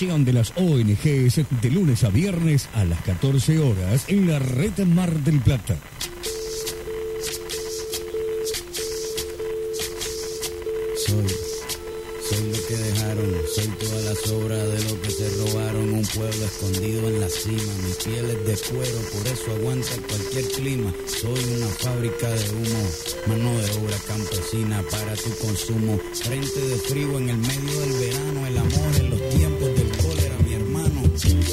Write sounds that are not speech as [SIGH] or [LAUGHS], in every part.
de las ONGs de lunes a viernes a las 14 horas en la red Mar del Plata. Soy, soy lo que dejaron, soy toda la sobra de lo que se robaron. Un pueblo escondido en la cima, mi piel es de cuero, por eso aguanta cualquier clima. Soy una fábrica de humo, mano de obra campesina para tu consumo. Frente de frío en el medio del verano, el amor en los tiempos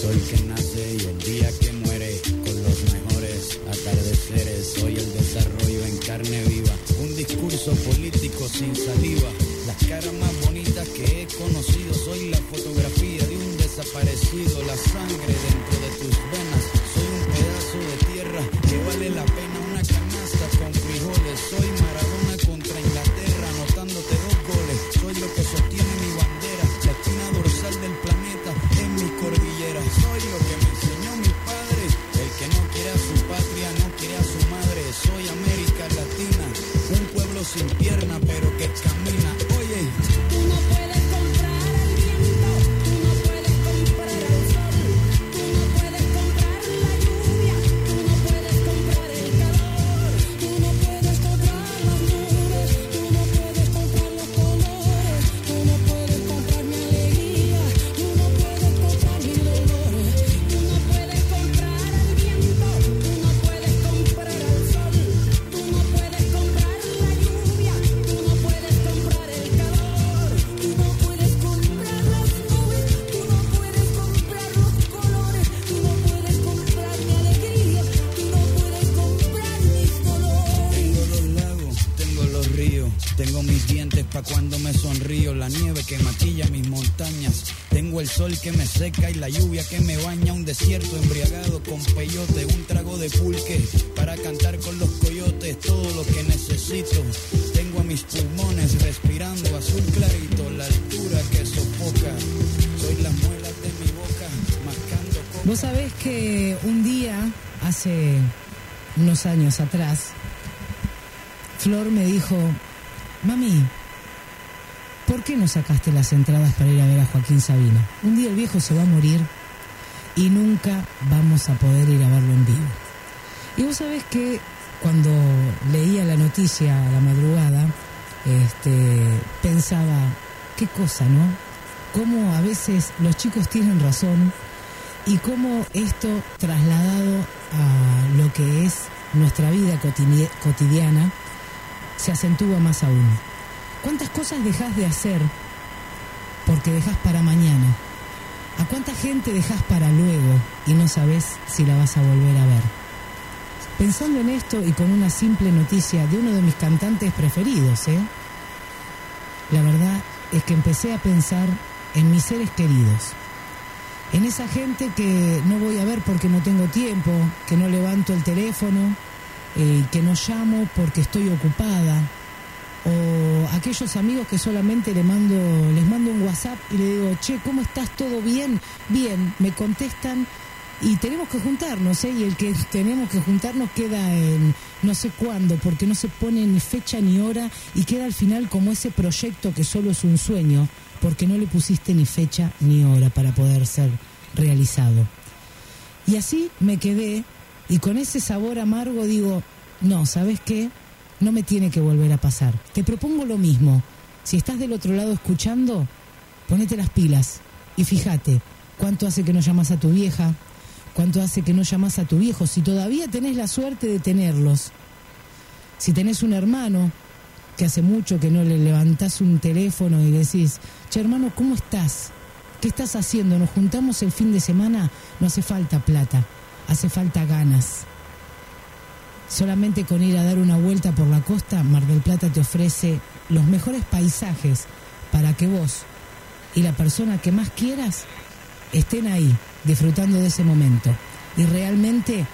Soy que nace y el día que muere con los mejores atardeceres. Soy el desarrollo en carne viva, un discurso político sin saliva. Las caras más bonitas que he conocido, soy la fotografía de un desaparecido, la sangre dentro de tus venas. Soy un pedazo de tierra que vale la pena una canasta con frijoles. Soy sin pierna cuando me sonrío, la nieve que maquilla mis montañas, tengo el sol que me seca y la lluvia que me baña, un desierto embriagado con peyote, un trago de pulque para cantar con los coyotes, todo lo que necesito. Tengo a mis pulmones respirando azul clarito, la altura que sofoca, soy las muelas de mi boca, mascando coca. Vos sabés que un día, hace unos años atrás, Flor me dijo, mami, ¿por qué no sacaste las entradas para ir a ver a Joaquín Sabina? Un día el viejo se va a morir y nunca vamos a poder ir a verlo en vivo. Y vos sabés que cuando leía la noticia a la madrugada, este, pensaba, qué cosa, ¿no? Cómo a veces los chicos tienen razón y cómo esto trasladado a lo que es nuestra vida cotidi- cotidiana se acentúa más aún. ¿Cuántas cosas dejas de hacer porque dejas para mañana? ¿A cuánta gente dejas para luego y no sabes si la vas a volver a ver? Pensando en esto y con una simple noticia de uno de mis cantantes preferidos, ¿eh? La verdad es que empecé a pensar en mis seres queridos, en esa gente que no voy a ver porque no tengo tiempo, que no levanto el teléfono, eh, que no llamo porque estoy ocupada, o aquellos amigos que solamente le mando, les mando un WhatsApp y le digo, che, ¿cómo estás? ¿Todo bien? Bien, me contestan y tenemos que juntarnos, ¿eh? Y el que tenemos que juntarnos queda en no sé cuándo, porque no se pone ni fecha ni hora y queda al final como ese proyecto que solo es un sueño, porque no le pusiste ni fecha ni hora para poder ser realizado. Y así me quedé y con ese sabor amargo digo, no, ¿sabes qué? No me tiene que volver a pasar. Te propongo lo mismo. Si estás del otro lado escuchando, ponete las pilas y fíjate cuánto hace que no llamas a tu vieja, cuánto hace que no llamas a tu viejo, si todavía tenés la suerte de tenerlos. Si tenés un hermano que hace mucho que no le levantás un teléfono y decís, che hermano, ¿cómo estás? ¿Qué estás haciendo? ¿Nos juntamos el fin de semana? No hace falta plata, hace falta ganas. Solamente con ir a dar una vuelta por la costa, Mar del Plata te ofrece los mejores paisajes para que vos y la persona que más quieras estén ahí, disfrutando de ese momento. Y realmente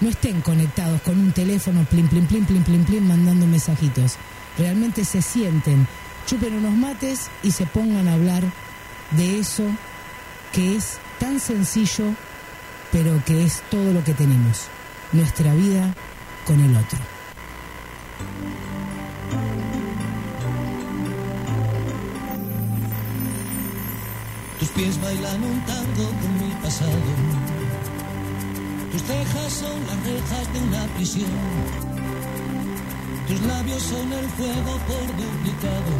no estén conectados con un teléfono, plim, plim, plim, plim, plim, plim, mandando mensajitos. Realmente se sienten, chupen unos mates y se pongan a hablar de eso que es tan sencillo, pero que es todo lo que tenemos, nuestra vida con el otro. Tus pies bailan un tango con mi pasado. Tus cejas son las rejas de una prisión. Tus labios son el fuego por duplicado.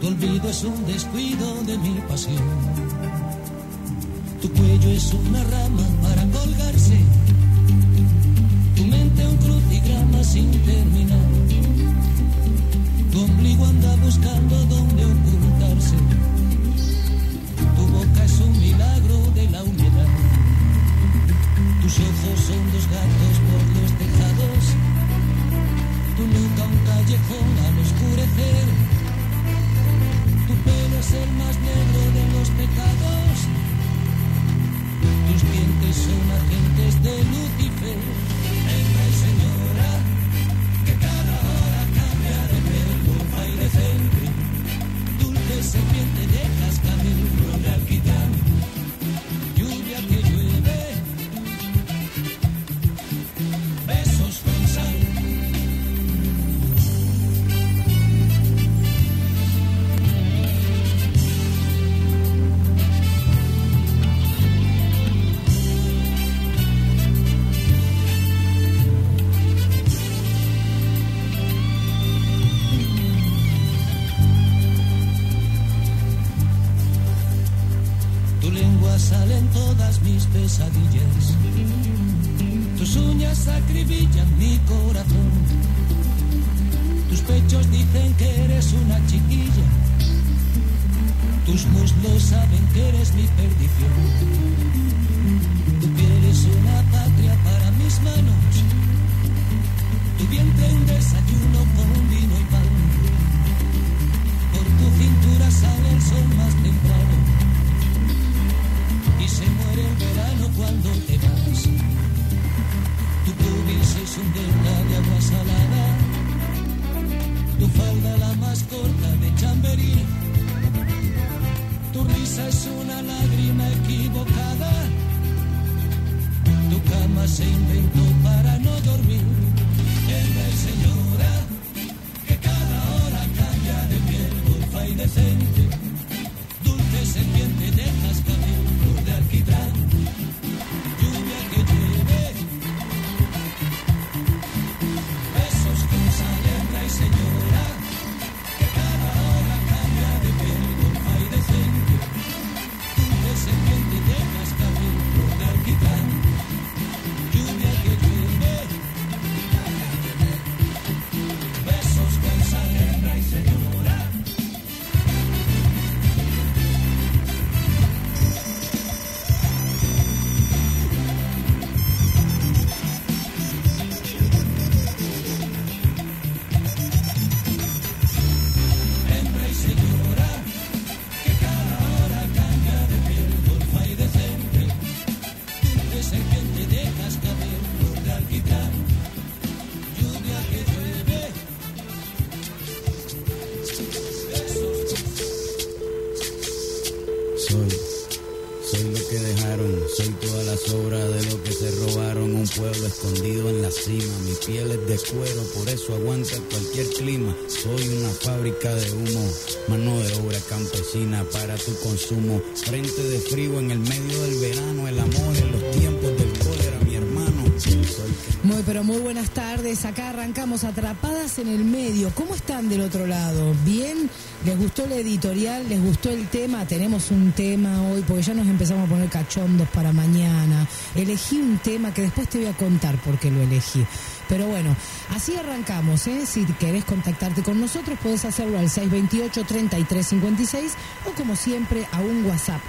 Tu olvido es un descuido de mi pasión. Tu cuello es una rama para colgarse. Un crucigrama sin terminar. Tu ombligo anda buscando dónde ocultarse. Tu boca es un milagro de la humedad. Tus ojos son dos gatos por los tejados. Tu nuca un callejón al oscurecer. Tu pelo es el más negro de los pecados. Tus dientes son agentes de Lucifer. Se inventó para no dormir. Hembra y señora, que cada hora cambia de piel, golfa y decente cuero, por eso aguanta cualquier clima. Soy una fábrica de humo, mano de obra campesina para tu consumo. Frente de frío en el medio del verano, el amor en los tiempos del cólera, mi hermano. Muy, pero muy buenas tardes. Acá arrancamos atrapadas en el medio. ¿Cómo están del otro lado? ¿Bien? ¿Les gustó la editorial? ¿Les gustó el tema? Tenemos un tema hoy porque ya nos empezamos a poner cachondos para mañana. Elegí un tema que después te voy a contar por qué lo elegí. Pero bueno, así arrancamos, ¿eh? Si querés contactarte con nosotros, puedes hacerlo al 628-3356 o como siempre a un WhatsApp.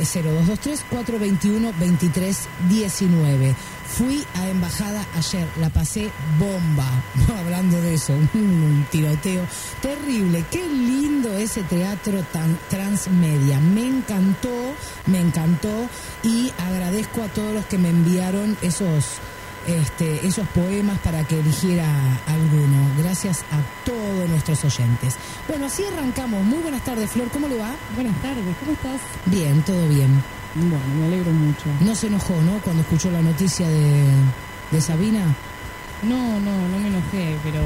Es 0223-421-2319. Fui a embajada ayer, la pasé bomba. [LAUGHS] Hablando de eso, [LAUGHS] un tiroteo terrible. Qué lindo ese teatro tan transmedia. Me encantó, me encantó y agradezco a todos los que me enviaron esos este, esos poemas para que eligiera alguno. Gracias a todos nuestros oyentes. Bueno, así arrancamos. Muy buenas tardes, Flor. ¿Cómo le va? Buenas tardes, ¿cómo estás? Bien, todo bien. Bueno, me alegro mucho. No se enojó, ¿no? Cuando escuchó la noticia de, de Sabina. No, no, no me enojé, pero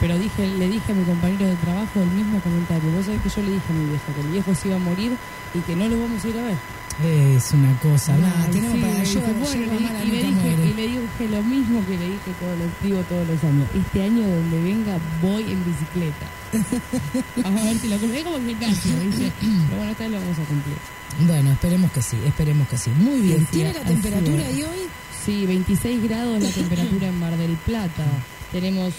pero dije, le dije a mi compañero de trabajo el mismo comentario. Vos sabés que yo le dije a mi vieja que el viejo se iba a morir y que no lo vamos a ir a ver. Es una cosa, Ay, tenemos sí, para llevar, bueno, mala y, le dije, y le dije lo mismo que le dije todos los, digo todos los años. Este año donde venga voy en bicicleta. [LAUGHS] vamos a ver si lo cumplo. Es como gimnasio, ¿viste? Pero bueno, esta vez lo vamos a cumplir. Bueno, esperemos que sí, esperemos que sí. Muy bien, ¿tiene la temperatura ahí hoy? Sí, 26 grados la temperatura en Mar del Plata. [LAUGHS] Tenemos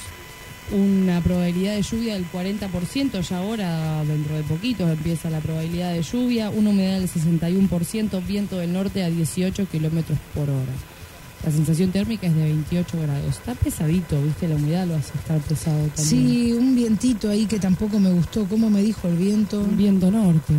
una probabilidad de lluvia del 40%, ya ahora dentro de poquito empieza la probabilidad de lluvia, una humedad del 61%, viento del norte a 18 kilómetros por hora. La sensación térmica es de 28 grados. Está pesadito, ¿viste? La humedad lo hace estar pesado también. Sí, un vientito ahí que tampoco me gustó. ¿Cómo me dijo el viento? Viento norte.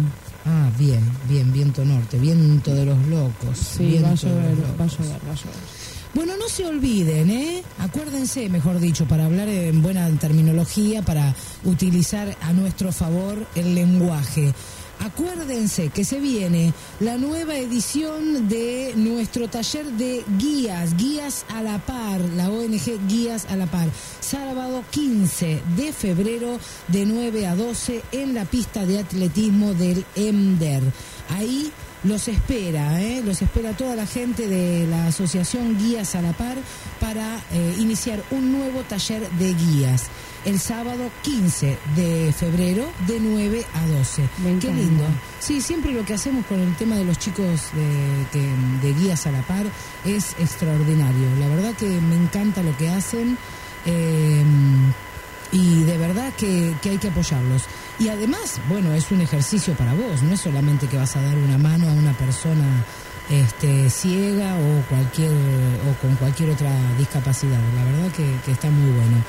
Ah, bien, bien, viento norte, viento de los locos. Sí, viento va a llover, va a llover, va a llover. Bueno, no se olviden, ¿eh? Acuérdense, mejor dicho, para hablar en buena terminología, para utilizar a nuestro favor el lenguaje. Acuérdense que se viene la nueva edición de nuestro taller de guías, guías a la par, la ONG Guías a la par, sábado 15 de febrero de 9 a 12 en la pista de atletismo del EMDER. Ahí los espera, ¿eh? los espera toda la gente de la Asociación Guías a la Par para eh, iniciar un nuevo taller de guías. El sábado 15 de febrero de 9 a 12. Me Qué lindo. Sí, siempre lo que hacemos con el tema de los chicos de, que- de guías a la par es extraordinario. La verdad que me encanta lo que hacen. eh, y de verdad que, que hay que apoyarlos. Y además, bueno, es un ejercicio para vos, no es solamente que vas a dar una mano a una persona este, ciega o cualquier o con cualquier otra discapacidad. La verdad que, está muy bueno.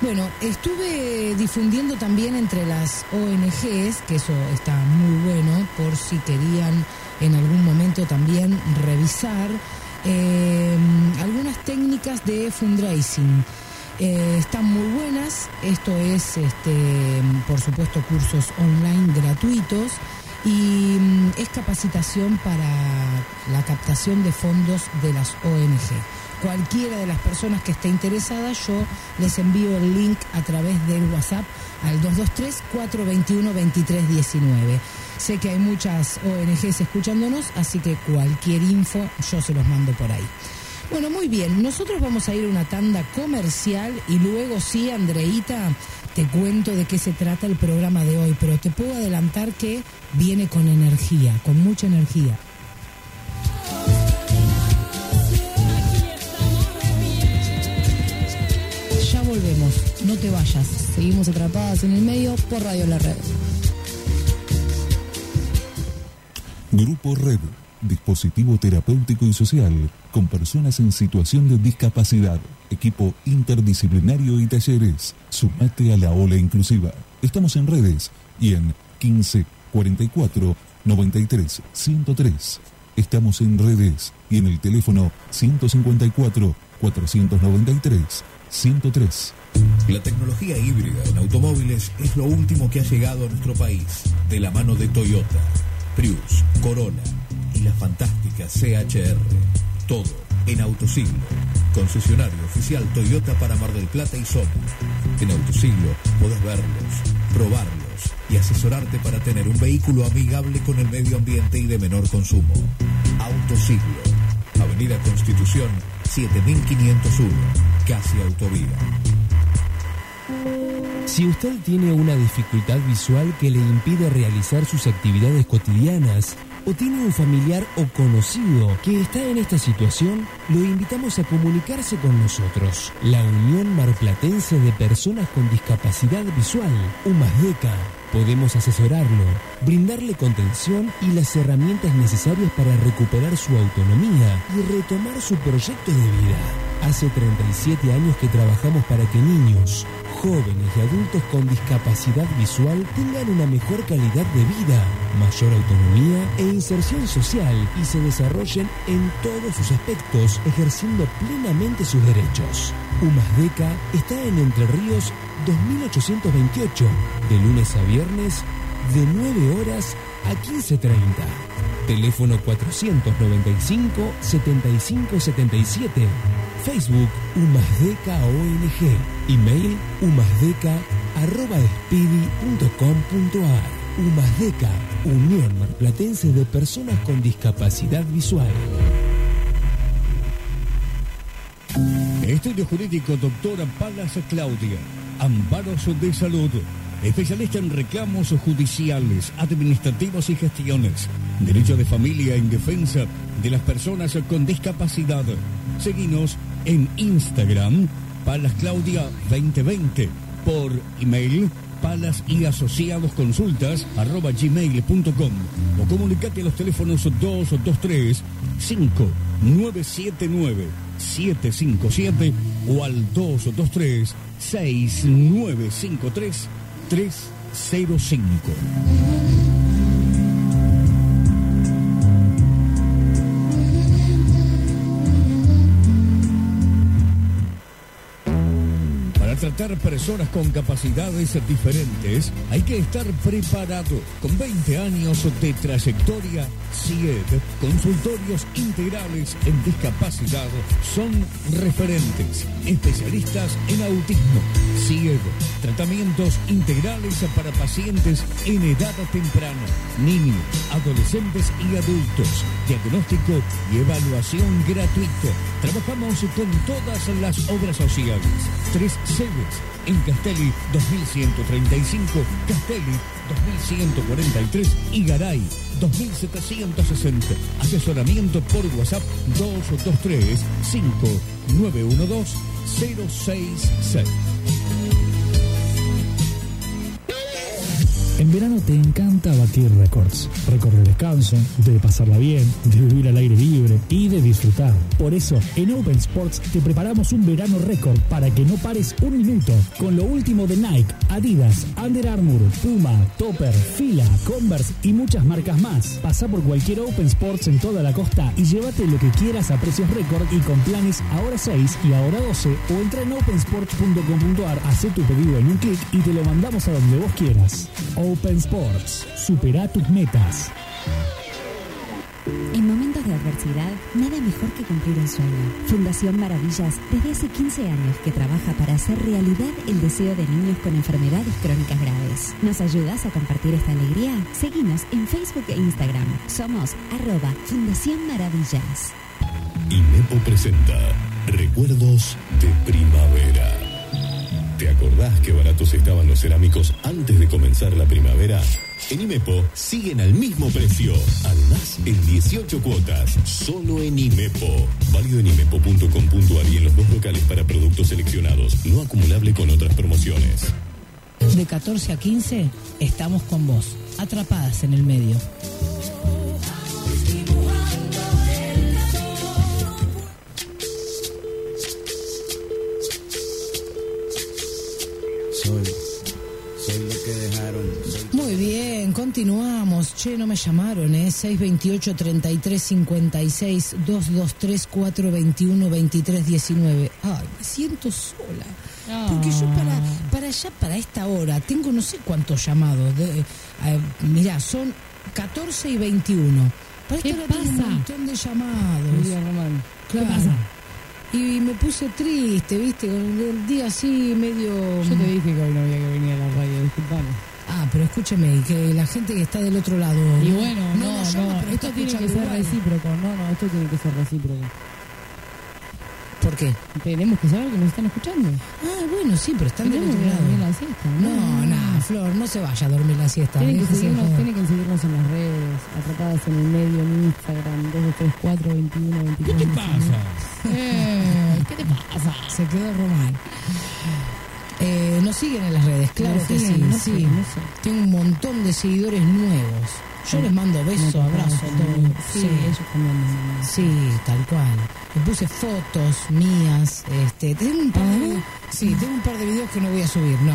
Bueno, estuve difundiendo también entre las ONGs, que eso está muy bueno, por si querían en algún momento también revisar eh, algunas técnicas de fundraising. Eh, están muy buenas. Esto es, este, por supuesto, cursos online gratuitos y mm, es capacitación para la captación de fondos de las ONG. Cualquiera de las personas que esté interesada, yo les envío el link a través del WhatsApp al 223-421-2319. Sé que hay muchas ONGs escuchándonos, así que cualquier info yo se los mando por ahí. Bueno, muy bien, nosotros vamos a ir a una tanda comercial y luego sí, Andreita, te cuento de qué se trata el programa de hoy, pero te puedo adelantar que viene con energía, con mucha energía. Ya volvemos, no te vayas. Seguimos atrapadas en el medio por Radio La Red. Grupo Red, dispositivo terapéutico y social con personas en situación de discapacidad, equipo interdisciplinario y talleres. Sumate a la ola inclusiva. Estamos en redes y en 15 44 93 103. Estamos en redes y en el teléfono 154 493 103. La tecnología híbrida en automóviles es lo último que ha llegado a nuestro país, de la mano de Toyota, Prius, Corolla y la fantástica CHR. Todo en Autosiglo, concesionario oficial Toyota para Mar del Plata y Zona. En Autosiglo podés verlos, probarlos y asesorarte para tener un vehículo amigable con el medio ambiente y de menor consumo. Autosiglo, Avenida Constitución 7501, casi autovía. Si usted tiene una dificultad visual que le impide realizar sus actividades cotidianas, o tiene un familiar o conocido que está en esta situación, lo invitamos a comunicarse con nosotros. La Unión Marplatense de Personas con Discapacidad Visual, UMASDECA. Podemos asesorarlo, brindarle contención y las herramientas necesarias para recuperar su autonomía y retomar su proyecto de vida. Hace 37 años que trabajamos para que niños, jóvenes y adultos con discapacidad visual tengan una mejor calidad de vida, mayor autonomía e inserción social y se desarrollen en todos sus aspectos, ejerciendo plenamente sus derechos. UMASDECA está en Entre Ríos 2828, de lunes a viernes, de 9 horas a 15.30. Teléfono 495-7577 Facebook Humasdeca ONG. Email humasdeca.com.ar. Humasdeca, Unión Marplatense de Personas con Discapacidad Visual. Estudio Jurídico Doctora Palas Claudia. Amparos de Salud. Especialista en reclamos judiciales, administrativos y gestiones. Derecho de familia en defensa de las personas con discapacidad. Seguinos en Instagram, Palas Claudia 2020. Por email, palas y asociados consultas arroba gmail.com o comunicate a los teléfonos 223 5979 757 o al 223 6953 305. Tratar personas con capacidades diferentes hay que estar preparado. Con 20 años de trayectoria, CIED, consultorios integrales en discapacidad, son referentes, especialistas en autismo. CIED, tratamientos integrales para pacientes en edad temprana, niños, adolescentes y adultos. Diagnóstico y evaluación gratuito. Trabajamos con todas las obras sociales. Tres sedes en Castelli 2135, Castelli 2143 y Garay 2760. Asesoramiento por WhatsApp 223 5912 066. En verano te encanta batir récords. Récord de descanso, de pasarla bien, de vivir al aire libre y de disfrutar. Por eso, en Open Sports te preparamos un verano récord para que no pares un minuto. Con lo último de Nike, Adidas, Under Armour, Puma, Topper, Fila, Converse y muchas marcas más. Pasa por cualquier Open Sports en toda la costa y llévate lo que quieras a precios récord y con planes ahora 6 y ahora 12 o entra en opensports.com.ar, hace tu pedido en un clic y te lo mandamos a donde vos quieras. Open Sports, supera tus metas. En momentos de adversidad, nada mejor que cumplir un sueño. Fundación Maravillas, desde hace 15 años que trabaja para hacer realidad el deseo de niños con enfermedades crónicas graves. ¿Nos ayudas a compartir esta alegría? Seguinos en Facebook e Instagram. Somos arroba Fundación Maravillas. INEPO presenta Recuerdos de Primavera. ¿Te acordás qué baratos estaban los cerámicos antes de comenzar la primavera? En IMEPO siguen al mismo precio. Además, en 18 cuotas. Solo en IMEPO. Válido en imepo.com.ar y en los dos locales para productos seleccionados. No acumulable con otras promociones. De 14 a 15 estamos con vos, atrapadas en el medio. Soy, soy lo que dejaron. Soy Muy bien, continuamos. Che, no me llamaron, ¿eh? 628-3356, 223-421-2319. Ay, me siento sola. Porque yo para, para allá, para esta hora, tengo no sé cuántos llamados. De, eh, mirá, son 14 y 21. Para ¿Qué esta hora tengo pasa? un montón de llamados. Román. Claro. ¿Qué pasa? Y me puse triste, ¿viste? Con el día así medio... Yo te dije que hoy no había que venir a la radio, disculpame. Ah, pero escúcheme, que la gente que está del otro lado... Y bueno, no, no, llama, esto tiene que ser igual. recíproco, no, no, esto tiene que ser recíproco. ¿Por qué? Tenemos que saber que nos están escuchando. Ah, bueno, sí, pero están del otro lado. dormir la siesta. No, no, Flor, no se vaya a dormir la siesta. Tienen que, seguirnos, tienen que seguirnos en las redes, atrapadas en el medio, en Instagram, 234 21 23 ¿Qué te pasa? Eh, ¿Qué te pasa? Se quedó Román. Eh, nos siguen en las redes, claro Nos que siguen, sí, no sí. no sé. Tengo un montón de seguidores nuevos. Yo les mando besos, No abrazos, todo. Sí, ellos también. me mandan. Sí, tal cual. Le puse fotos mías. Este, tengo un par de videos, sí, tengo un par de videos que no voy a subir, no.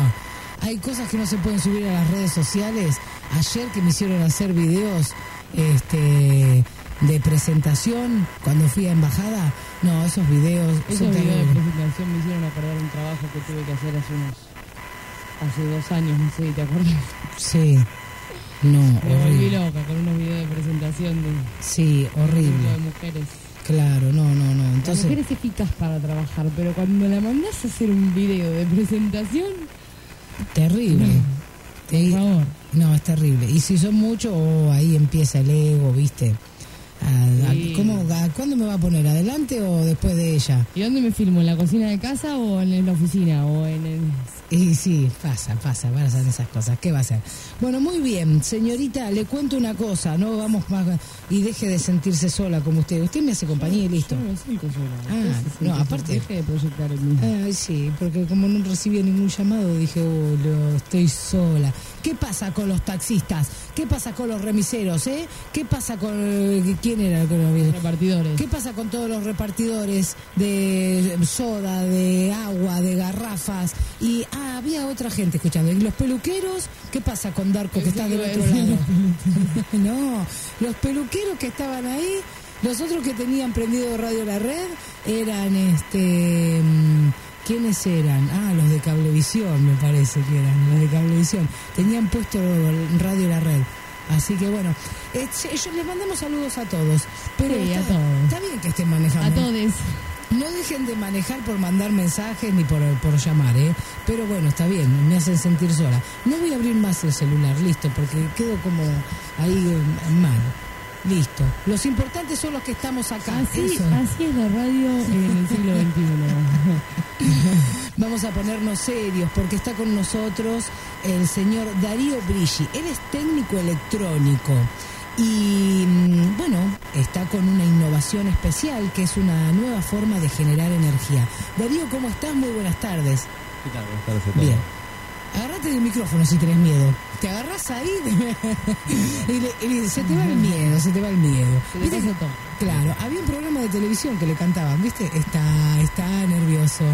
Hay cosas que no se pueden subir a las redes sociales. Ayer que me hicieron hacer videos este, de presentación cuando fui a embajada, no, esos videos Esos son videos de presentación me hicieron acordar un trabajo que tuve que hacer hace unos. hace dos años, no sé si te acuerdas. Sí. No, Me volví loca con unos videos de presentación de Sí, horrible. de mujeres. Claro, no, no, no. La Entonces, mujer es eficaz para trabajar, pero cuando la mandás a hacer un video de presentación, terrible. por Y- favor. No, es terrible. Y si son muchos, oh, ahí empieza el ego, ¿viste? A- a- Sí. ¿cómo, a- ¿Cuándo me va a poner? ¿Adelante o después de ella? ¿Y dónde me filmo? ¿En la cocina de casa o en la oficina? ¿O en el... Y sí, pasa, pasa, pasan esas cosas. ¿Qué va a hacer? Bueno, muy bien, señorita, le cuento una cosa, no vamos más y deje de sentirse sola como usted. Usted me hace compañía y listo. Yo no me siento sola. Ah, se no, aparte- Deje de proyectar mí. Ay, sí, porque como no recibí ningún llamado, dije, oh, no, estoy sola. ¿Qué pasa con los taxistas? ¿Qué pasa con los remiseros, eh? ¿Qué pasa con... eh, ¿Quién era el que lo había- Repartidores. ¿Qué pasa con todos los repartidores de soda, de agua, de garrafas? Y ah, había otra gente escuchando. ¿Y los peluqueros? ¿Qué pasa con Darko que está del otro lado? [LAUGHS] no, los peluqueros que estaban ahí, los otros que tenían prendido Radio La Red eran este mm, ¿Quiénes eran? Ah, los de Cablevisión, me parece que eran, los de Cablevisión. Tenían puesto Radio La Red. Así que bueno, eh, yo les mandamos saludos a todos. Pero Sí, a está, todos. está bien que estén manejando. A todos. No dejen de manejar por mandar mensajes ni por, por llamar, ¿eh? Pero bueno, está bien, me hacen sentir sola. No voy a abrir más el celular, listo, porque quedo como ahí eh, mal. Listo. Los importantes son los que estamos acá. Así, Eso. así es la radio en el siglo XXI. [LAUGHS] Vamos a ponernos serios porque está con nosotros el señor Darío Brigi. Él es técnico electrónico y mm, bueno, está con una innovación especial que es una nueva forma de generar energía. Darío, ¿cómo estás? Muy buenas tardes. ¿Qué tal? Buenas tardes. Bien. Agárrate del micrófono si tenés miedo. Te agarras ahí [LAUGHS] y, le- y le- se te va el miedo, se te va el miedo. ¿Viste. Claro, había un programa de televisión que le cantaban, ¿viste? Está, está nervioso.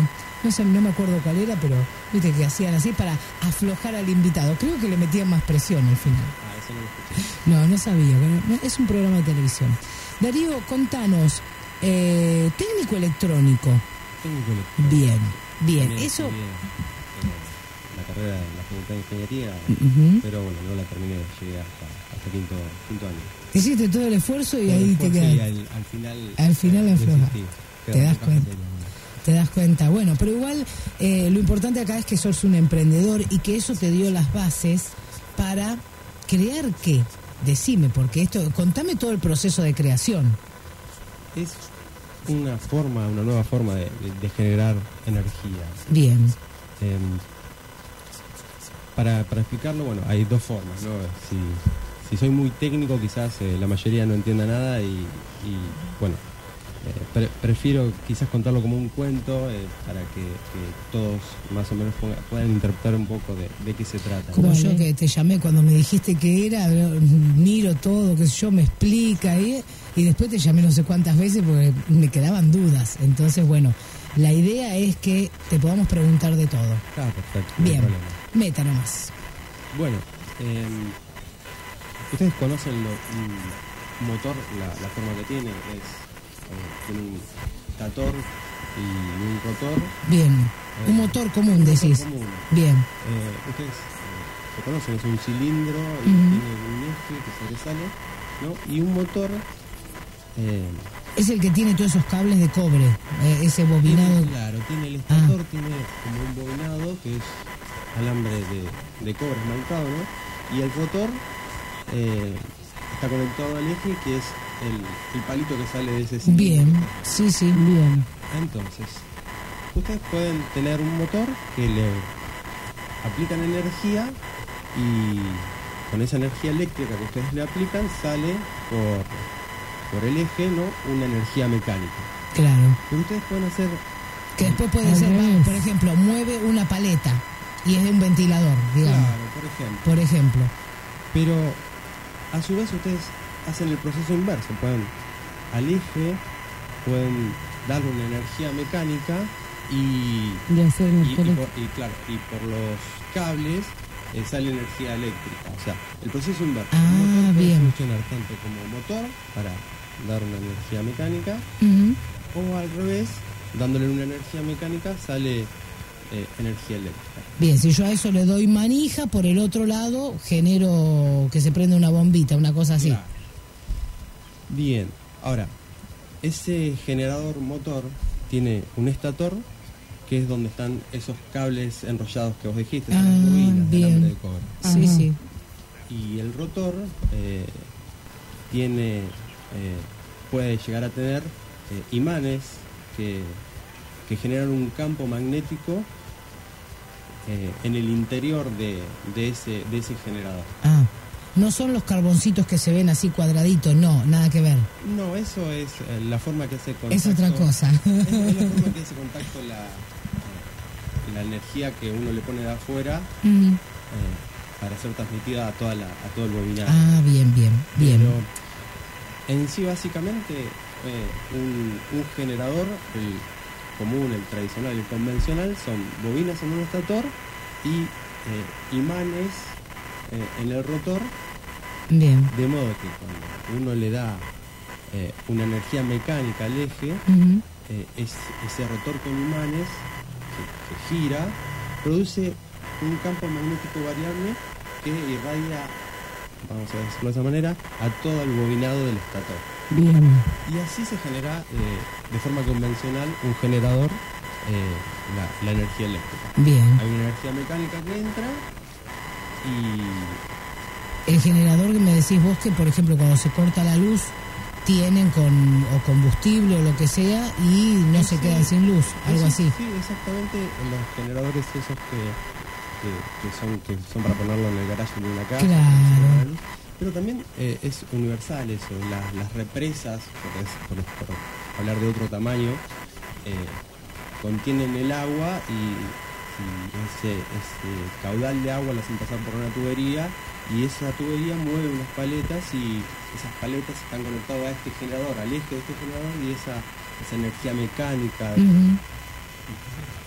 No sé, no me acuerdo cuál era, pero viste que hacían así para aflojar al invitado. Creo que le metían más presión al final. Eso no lo escuché. No, no sabía. pero es un programa de televisión. Darío, contanos, eh, técnico electrónico. Técnico electrónico. Bien, bien. También Eso, estudié, eh, la carrera en la Facultad de Ingeniería, pero bueno, no la terminé, llegué hasta, hasta quinto, quinto año. hiciste todo el esfuerzo y Todo ahí te y quedas. al, al final... Al final eh, afloja. Te das cuenta. Te das cuenta. Bueno, pero igual eh, lo importante acá es que sos un emprendedor y que eso te dio las bases para crear qué. Decime, porque esto, contame todo el proceso de creación. Es una forma, una nueva forma de, generar energía. Bien, Em, para, para explicarlo, bueno, hay dos formas, ¿no? Si, si soy muy técnico, quizás eh, la mayoría no entienda nada y, y, bueno, pre- prefiero quizás contarlo como un cuento eh, para que, que todos más o menos ponga- puedan interpretar un poco de, de qué se trata. como yo que te llamé cuando me dijiste que era, miro todo, que yo me explica y, y después te llamé no sé cuántas veces porque me quedaban dudas. Entonces, bueno, la idea es que te podamos preguntar de todo. Ah, perfecto. no Bien, problema. meta nomás. Bueno, em, ustedes conocen lo, motor, la, la forma que tiene, es eh, tiene un stator y un rotor. Bien, Eh, un motor común, un motor decís. común. Bien, Eh, ustedes eh, lo conocen, es un cilindro y Ujú. tiene un eje que sobresale, ¿no? Y un motor. eh, es el que tiene todos esos cables de cobre, eh, ese bobinado. Tiene, claro, tiene el estator, tiene como un bobinado que es alambre de, de cobre esmaltado, ¿no? Y el rotor eh, está conectado al eje que es el, el palito que sale de ese cilindro. Bien, sí, sí. Bien. Entonces, ustedes pueden tener un motor que le aplican energía y con esa energía eléctrica que ustedes le aplican sale por, por el eje, ¿no? Una energía mecánica. Claro. Pero ustedes pueden hacer Que después puede ser, vamos, por ejemplo, mueve una paleta y es de un ventilador, digamos, Claro, por ejemplo. por ejemplo. Pero a su vez ustedes hacen el proceso inverso. Pueden al eje, pueden darle una energía mecánica y, De hacer y, y por, y claro, y por los cables eh, sale energía eléctrica. O sea, el proceso inverso. Ah, Un motor puede bien. funcionar tanto como motor para dar una energía mecánica o al revés, dándole una energía mecánica sale eh, energía eléctrica. Bien, si yo a eso le doy manija, por el otro lado genero que se prenda una bombita, una cosa así. Claro. Bien, ahora, ese generador motor tiene un estator, que es donde están esos cables enrollados que vos dijiste, Ah, esas bobinas de bien. alambre de cobre. Sí, Ajá. sí. Y el rotor eh, tiene, eh, puede llegar a tener eh, imanes que, que generan un campo magnético eh, en el interior de, de ese, de ese generador. Ah, no son los carboncitos que se ven así cuadraditos, no, nada que ver. No, eso es eh, la forma que hace contacto. Es otra cosa. Es, es la forma que [LAUGHS] hace contacto la, eh, la energía que uno le pone de afuera eh, para ser transmitida a, toda la, a todo el bobinaje. Ah, bien, bien, bien. Pero en sí, básicamente, eh, un, un generador, el común, el tradicional, el convencional, son bobinas en un estator y eh, imanes eh, en el rotor, Bien. de modo que cuando uno le da eh, una energía mecánica al eje, eh, es- ese rotor con imanes que, que gira produce un campo magnético variable que irradia, vamos a decirlo de esa manera, a todo el bobinado del estator. Bien. Y así se genera eh, de forma convencional un generador la, la energía eléctrica. Bien. Hay una energía mecánica que entra y El generador que me decís vos que, por ejemplo, cuando se corta la luz, tienen con o combustible o lo que sea y no se Sí. quedan sin luz, algo Sí, así. Sí, exactamente. Los generadores esos que, que, que son, que son para ponerlo en el garaje de una casa. Claro. Pero también eh, es universal eso. Las, las represas, por, por- por hablar de otro tamaño, eh, contienen el agua y, y ese, ese caudal de agua lo hacen pasar por una tubería y esa tubería mueve unas paletas y esas paletas están conectadas a este generador, al eje de este generador y esa, esa energía mecánica.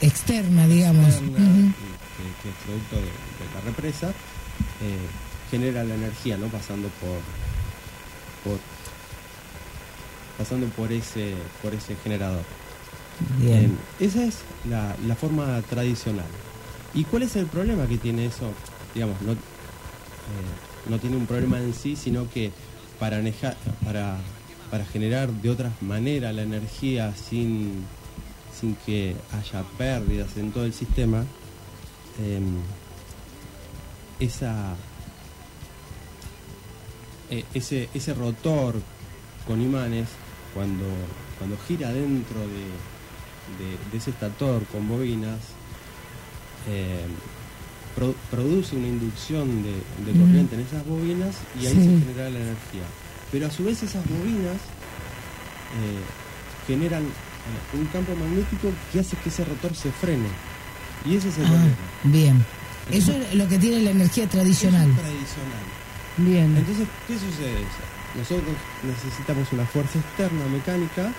Externa, digamos. externa, y que, que es producto de, de la represa, eh, genera la energía, ¿no? Pasando por, por pasando por ese, por ese generador. Bien. Eh, esa es la, la forma tradicional. ¿Y cuál es el problema que tiene eso? Digamos, no, eh, no tiene un problema en sí, sino que para, para, para generar de otra manera la energía sin, sin que haya pérdidas en todo el sistema, eh, esa, eh, ese, ese rotor con imanes, cuando, cuando gira dentro de, de- de ese estator con bobinas, eh, pro- produce una inducción de, de Ujú. corriente en esas bobinas y ahí Sí. se genera la energía. Pero a su vez esas bobinas eh, generan eh, un campo magnético que hace que ese rotor se frene. Y ese es el Ah, problema. bien. Eso es lo que tiene la energía tradicional. Es tradicional. Bien. Entonces, ¿qué sucede? Nosotros necesitamos una fuerza externa mecánica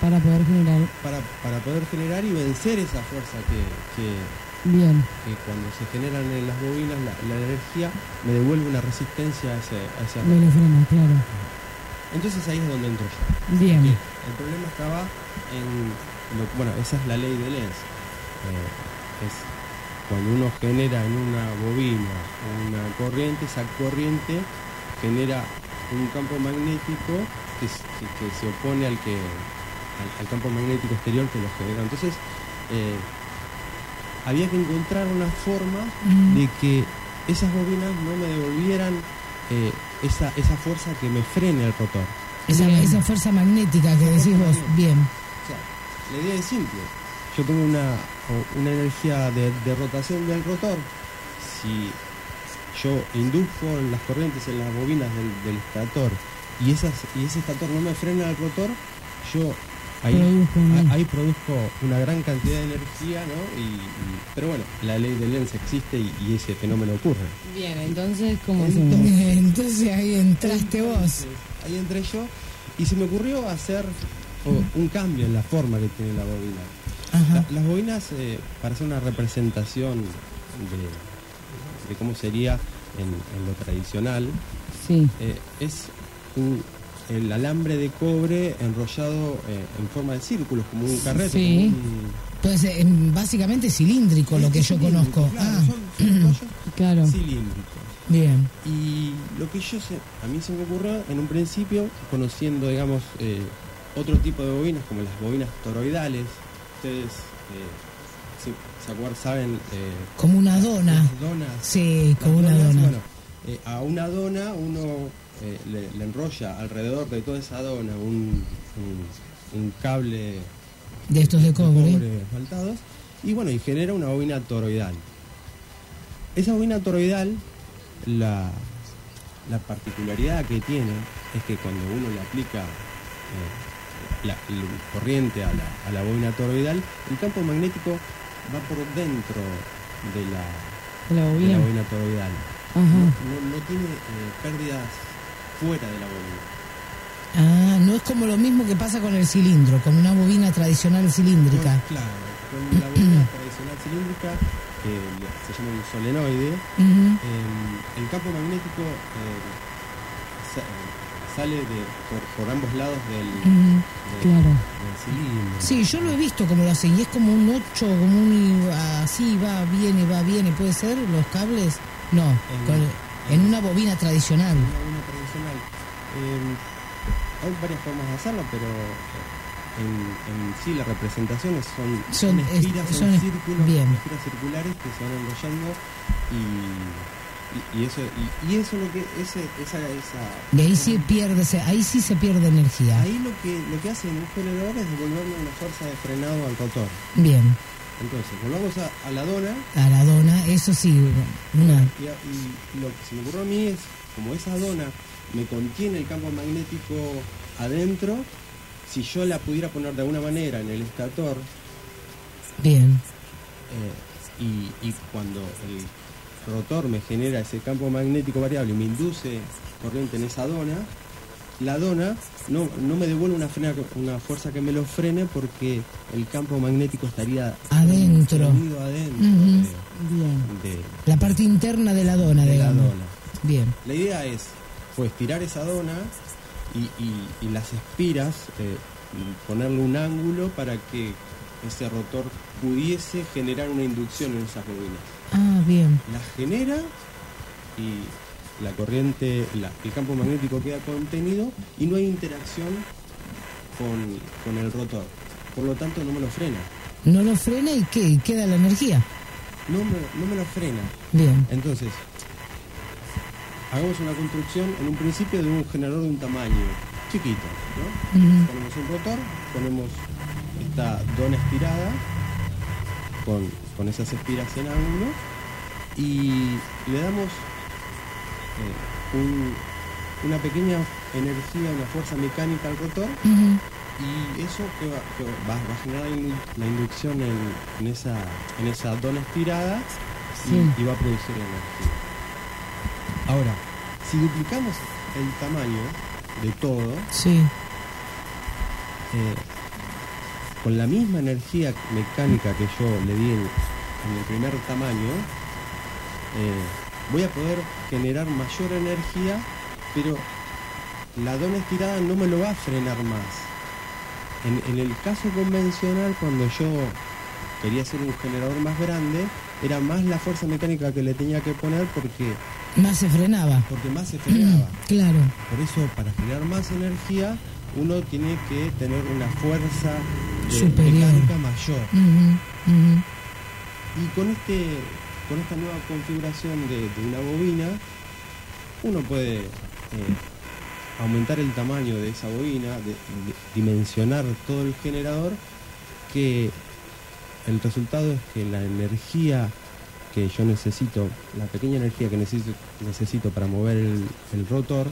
Para poder generar. para, para poder generar y vencer esa fuerza que, que- Bien. que cuando se generan en las bobinas la, la energía me devuelve una resistencia a ese, a Me frena, claro. Entonces ahí es donde entro yo. Bien. El problema estaba en... lo- bueno, esa es la ley de Lenz. Eh, es cuando uno genera en una bobina una corriente, esa corriente genera un campo magnético que, s- que- que se opone al que al, al campo magnético exterior que lo genera. Entonces eh, había que encontrar una forma Mm. de que esas bobinas no me devolvieran eh, esa, esa fuerza que me frene el rotor. Esa, esa fuerza magnética que decís vos. Bien. O sea, la idea es simple. Yo tengo una, una energía de, de rotación del rotor. Si yo induzco las corrientes en las bobinas del, del estator y, esas, y ese estator no me frena el rotor, yo ahí, ahí produzco una gran cantidad de energía, ¿no? Y, y- pero bueno, la ley de Lenz existe y, y ese fenómeno ocurre. Bien, entonces, ¿cómo Entonces- hacemos? [LAUGHS] Entonces ahí entraste vos. Entonces, Ahí entré yo y se me ocurrió hacer un cambio en la forma que tiene la bobina. Ajá. La- las bobinas, eh, para hacer una representación de, de cómo sería en, en lo tradicional, Sí. eh, es un- el alambre de cobre enrollado eh, en forma de círculos, como un carrete. Sí. como un- Pues eh, básicamente cilíndrico lo que yo conozco. claro, Ah, son- [CLEARS THROAT] Claro. cilíndricos. bien. Y lo que yo sé, a mí se me ocurrió en un principio, conociendo, digamos, eh, otro tipo de bobinas, como las bobinas toroidales. Ustedes se, se acuerdan, saben. Como una dona. donas. Sí, como una dona. bueno, a una dona uno eh, le, le enrolla alrededor de toda esa dona un, un- un cable De estos de cobre. esmaltados y bueno, y genera una bobina toroidal. Esa bobina toroidal, la, la particularidad que tiene es que cuando uno le aplica eh, la, la corriente a la, a la bobina toroidal, el campo magnético va por dentro de la, De la de bobina. la bobina toroidal. Ajá. No, no- no tiene eh, pérdidas fuera de la bobina. Ah, no es como lo mismo que pasa con el cilindro, con una bobina tradicional cilíndrica. No, claro, con la bobina [CLEARS THROAT] tradicional cilíndrica, que se llama un solenoide, eh, el campo magnético eh, eh, sale de, por, por ambos lados del, claro. del cilindro. Sí, yo lo he visto como lo hacen, y es como un 8, como un así, va, viene, va, viene, ¿puede ser? ¿Los cables? No, con- en una bobina tradicional. Una bobina tradicional. Eh, hay varias formas de hacerlo, pero eh, en, en sí las representaciones son, Son- es- espiras, son círculos, bien. espiras circulares que se van enrollando y, y, y eso y, y eso lo que ese, esa, esa Y ahí sí pierde, se- ahí sí se pierde energía. ahí lo que lo que hace un generador es devolverle una fuerza de frenado al rotor. Bien, Entonces, volvamos a, a la dona a la dona, eso sí, una. y, y lo que se me ocurrió a mí es, como esa dona me contiene el campo magnético adentro, si yo la pudiera poner de alguna manera en el estator, Bien, eh, y, y cuando el rotor me genera ese campo magnético variable y me induce corriente en esa dona, la dona no, no me devuelve una, frena, una fuerza que me lo frene porque el campo magnético estaría Adentro. adentro. Bien. de, de- la parte interna de la dona, de la dona. Bien, La idea es pues tirar esa dona y, y- y las espiras, eh, ponerle un ángulo para que ese rotor pudiese generar una inducción en esas bobinas. ah, bien, La genera y la corriente, la- el campo magnético queda contenido y no hay interacción con, con el rotor. Por lo tanto no me lo frena. no lo frena y qué, queda la energía. No me, no me lo frena. Bien, Entonces, hagamos una construcción en un principio de un generador de un tamaño chiquito, ¿no? Ponemos un rotor, ponemos esta dona estirada con, con esas espiras en ángulo y le damos eh, un- una pequeña energía, una fuerza mecánica al rotor y eso que va, que va- va a generar la indu- la inducción en, en esa, en esa dona estirada y- Sí. y, va a producir energía. Ahora, si duplicamos el tamaño de todo, sí, eh, con la misma energía mecánica que yo le di en, en el primer tamaño, eh, voy a poder generar mayor energía, pero la dona estirada no me lo va a frenar más. En, en el caso convencional, cuando yo quería hacer un generador más grande, era más la fuerza mecánica que le tenía que poner porque, más se frenaba. porque más se frenaba. [CLEARS THROAT] Claro, Por eso, para generar más energía, uno tiene que tener una fuerza de Superior. mecánica mayor. Y con este, con esta nueva configuración de, una bobina, uno puede eh, aumentar el tamaño de esa bobina, dimensionar todo el generador, que el resultado es que la energía que yo necesito, la pequeña energía que necesito, para mover el rotor,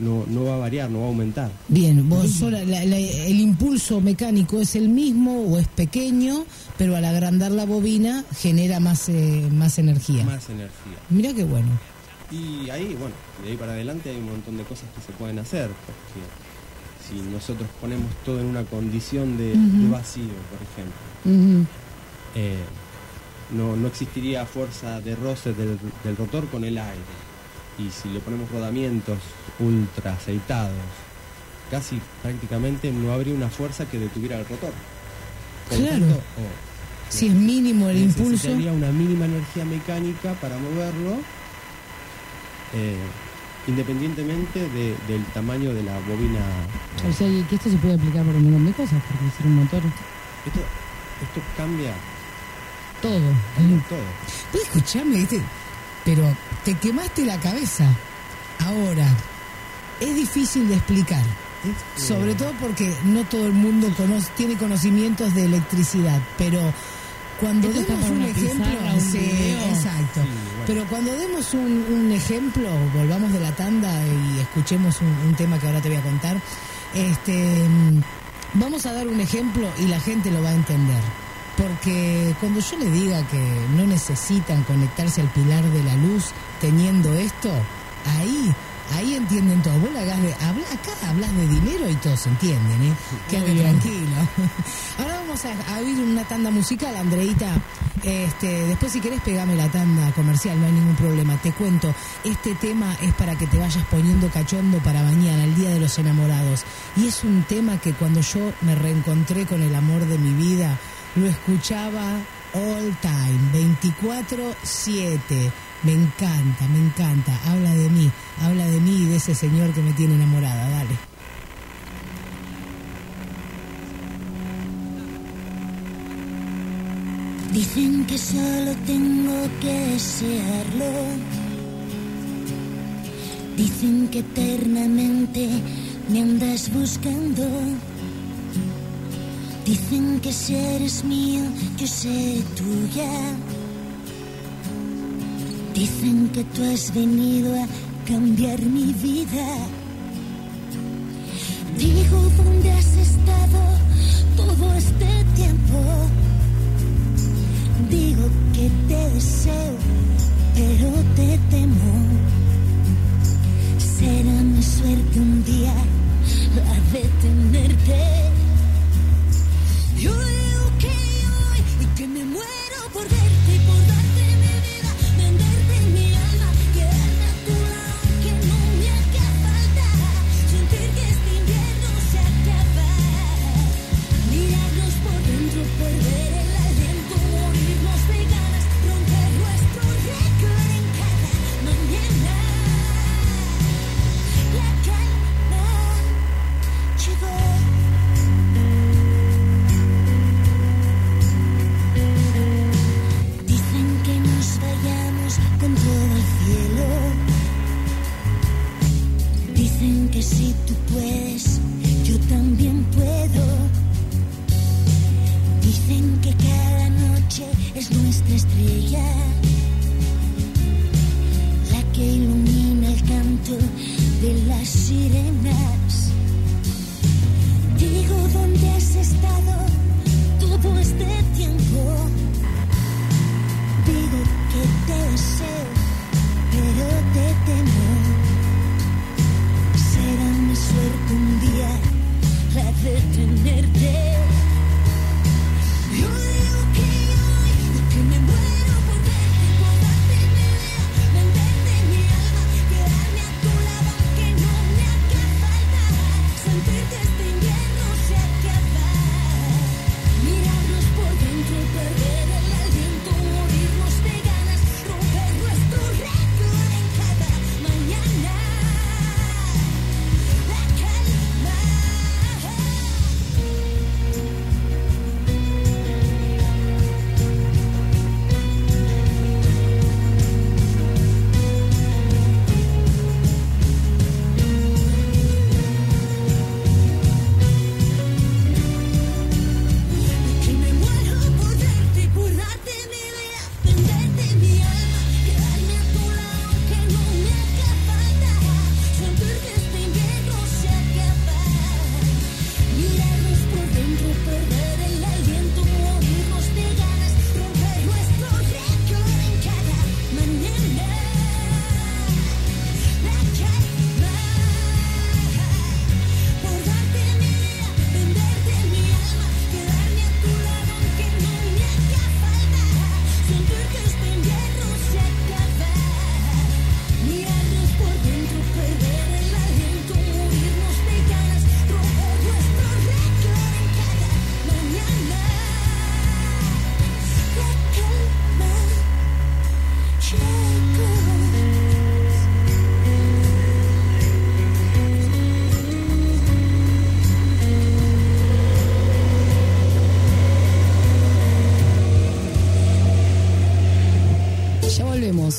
no, no va a variar, no va a aumentar. Bien, vos sola- la- la- el impulso mecánico es el mismo o es pequeño, pero al agrandar la bobina genera más, eh, más energía. Más energía. Mira qué bueno. Y ahí, bueno, de ahí para adelante hay un montón de cosas que se pueden hacer, porque si nosotros ponemos todo en una condición de, de vacío, por ejemplo, eh, no, no existiría fuerza de roce del, del rotor con el aire. Y si le ponemos rodamientos ultra aceitados, casi prácticamente no habría una fuerza que detuviera el rotor. Por Claro. tanto, o Si es mínimo el impulso. necesitaría una mínima energía mecánica para moverlo. eh, independientemente de- del tamaño de la bobina. O sea, y que esto se puede aplicar para un montón de cosas, porque ser un motor, Esto, esto cambia todo. todo. Pues escuchame, ¿viste? Pero te quemaste la cabeza. Ahora, es difícil de explicar. Sobre todo porque no todo el mundo conoce, tiene conocimientos de electricidad, pero cuando Esto demos un ejemplo, pizarra, un sí, video. exacto. Sí, bueno. Pero cuando demos un, un ejemplo, volvamos de la tanda y escuchemos un, un tema que ahora te voy a contar, este, mm, vamos a dar un ejemplo y la gente lo va a entender. Porque cuando yo le diga que no necesitan conectarse al pilar de la luz teniendo esto, ahí, ahí entienden todo. Vos hagas de, habla, acá hablas de dinero y todos entienden, ¿eh? Quédate tranquilo. [LAUGHS] Ahora vamos a, a oír una tanda musical, Andreita. Este, después si querés pegame la tanda comercial, no hay ningún problema. Te cuento, este tema es para que te vayas poniendo cachondo para mañana, el Día de los Enamorados. Y es un tema que cuando yo me reencontré con el amor de mi vida, lo escuchaba all time, 24-7. Me encanta, me encanta. Habla de mí, habla de mí y de ese señor que me tiene enamorada. Dale. Dicen que solo tengo que desearlo. Dicen que eternamente me andas buscando. Dicen que si eres mío, yo seré tuya. Dicen que tú has venido a cambiar mi vida. Digo, ¿dónde has estado todo este tiempo? Digo que te deseo, pero te temo. Será mi suerte un día la de tenerte. Yo si tú puedes, yo también puedo. Dicen que cada noche es nuestra estrella, la que ilumina el canto de las sirenas.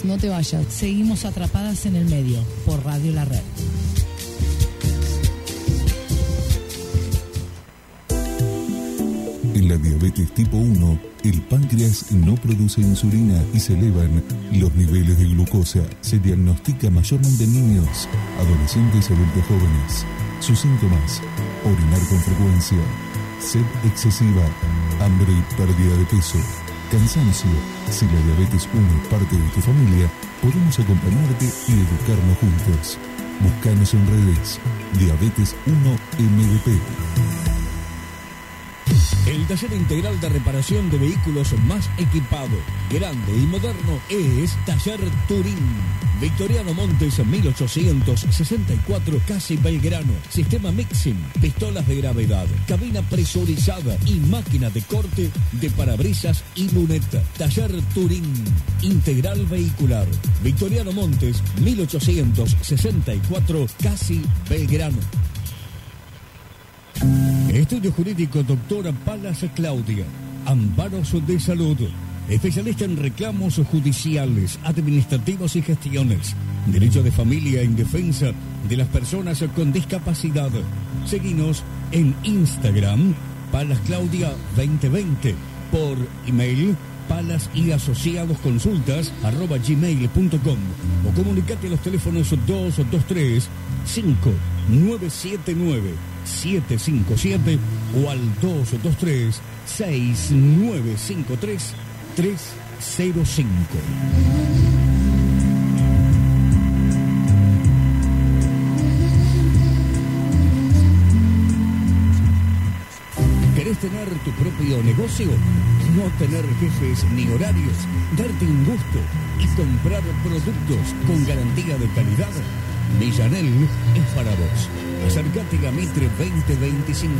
No te vayas. Seguimos atrapadas en el medio por Radio La Red. En la diabetes tipo 1, el páncreas no produce insulina y se elevan los niveles de glucosa. Se diagnostica mayormente en niños, adolescentes y adultos jóvenes. Sus síntomas, orinar con frecuencia, sed excesiva, hambre y pérdida de peso, cansancio. Si la diabetes 1 es parte de tu familia, podemos acompañarte y educarnos juntos. Búscanos en redes. Diabetes 1 MVP. El taller integral de reparación de vehículos más equipado, grande y moderno es Taller Turín. Victoriano Montes 1864, casi Belgrano. Sistema mixing, pistolas de gravedad, cabina presurizada y máquina de corte de parabrisas y luneta. Taller Turín. Integral vehicular. Victoriano Montes 1864, casi Belgrano. Estudio Jurídico Doctora Palas Claudia. Amparos de Salud. Especialista en reclamos judiciales, administrativos y gestiones. Derecho de familia en defensa de las personas con discapacidad. Seguinos en Instagram, Palas Claudia 2020. Por email, palas y asociados consultas arroba gmail.com o comunicate a los teléfonos 223 5979 757 o al 223 6953 305. ¿Querés tener tu propio negocio? No tener jefes ni horarios, darte un gusto y comprar productos con garantía de calidad. Millanel es para vos. Acércate a Mitre 2025.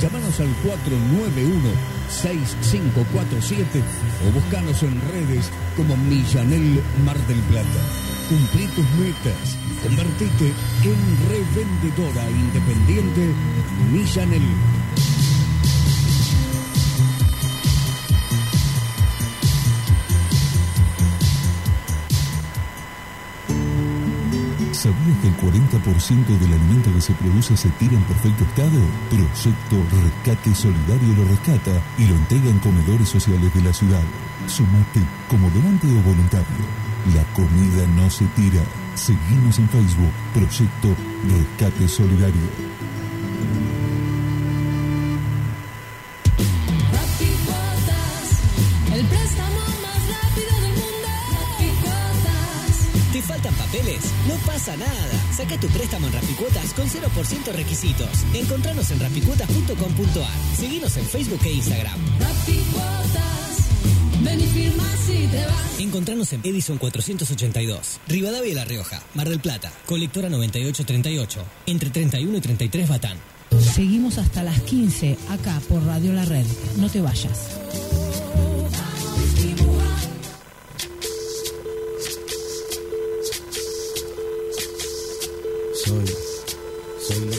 Llámanos al 491-6547 o buscanos en redes como Millanel Mar del Plata. Cumplí tus metas. Convertite en revendedora independiente Millanel. ¿Sabías que el 40% del alimento que se produce se tira en perfecto estado? Proyecto Rescate Solidario lo rescata y lo entrega en comedores sociales de la ciudad. Sumate como donante o voluntario. La comida no se tira. Seguimos en Facebook. Proyecto Rescate Solidario. Faltan papeles? No pasa nada. Saca tu préstamo en Rapicuotas con 0% requisitos. Encontranos en rapicuotas.com.ar. Seguinos en Facebook e Instagram. Rapicuotas. Ven y firma si te vas. Encontranos en Edison 482, Rivadavia y La Rioja, Mar del Plata, colectora 9838, entre 31 y 33 Batán. Seguimos hasta las 15 acá por Radio La Red. No te vayas.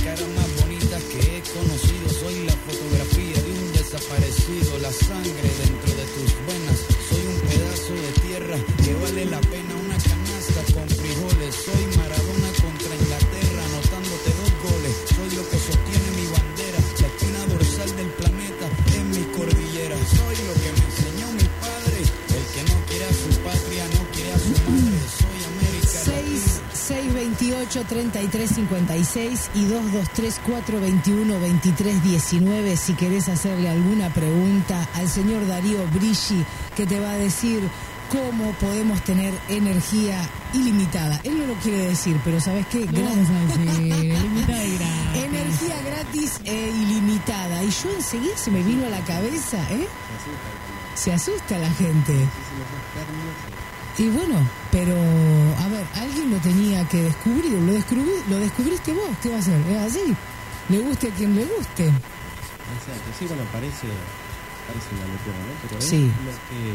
Caras más bonitas que he conocido, soy la fotografía de un desaparecido, la sangre dentro de tus venas. Soy un pedazo de tierra que vale la pena una canasta con frijoles. Soy Maradona 628 3356 y 223 421 2319 si querés hacerle alguna pregunta al señor Darío Brigi que te va a decir cómo podemos tener energía ilimitada. Él no lo quiere decir, pero ¿sabes qué? Ilimitada y gratis. Energía gratis e ilimitada. Y yo enseguida se me vino a la cabeza, ¿eh? Se asusta la gente. Y bueno, pero a ver, alguien lo tenía que descubrir, lo, descubrí- lo descubriste vos, ¿qué va a hacer? Es así, le guste a quien le guste. Exacto, sí, bueno, parece, parece una locura, ¿no? Pero es Sí. lo que,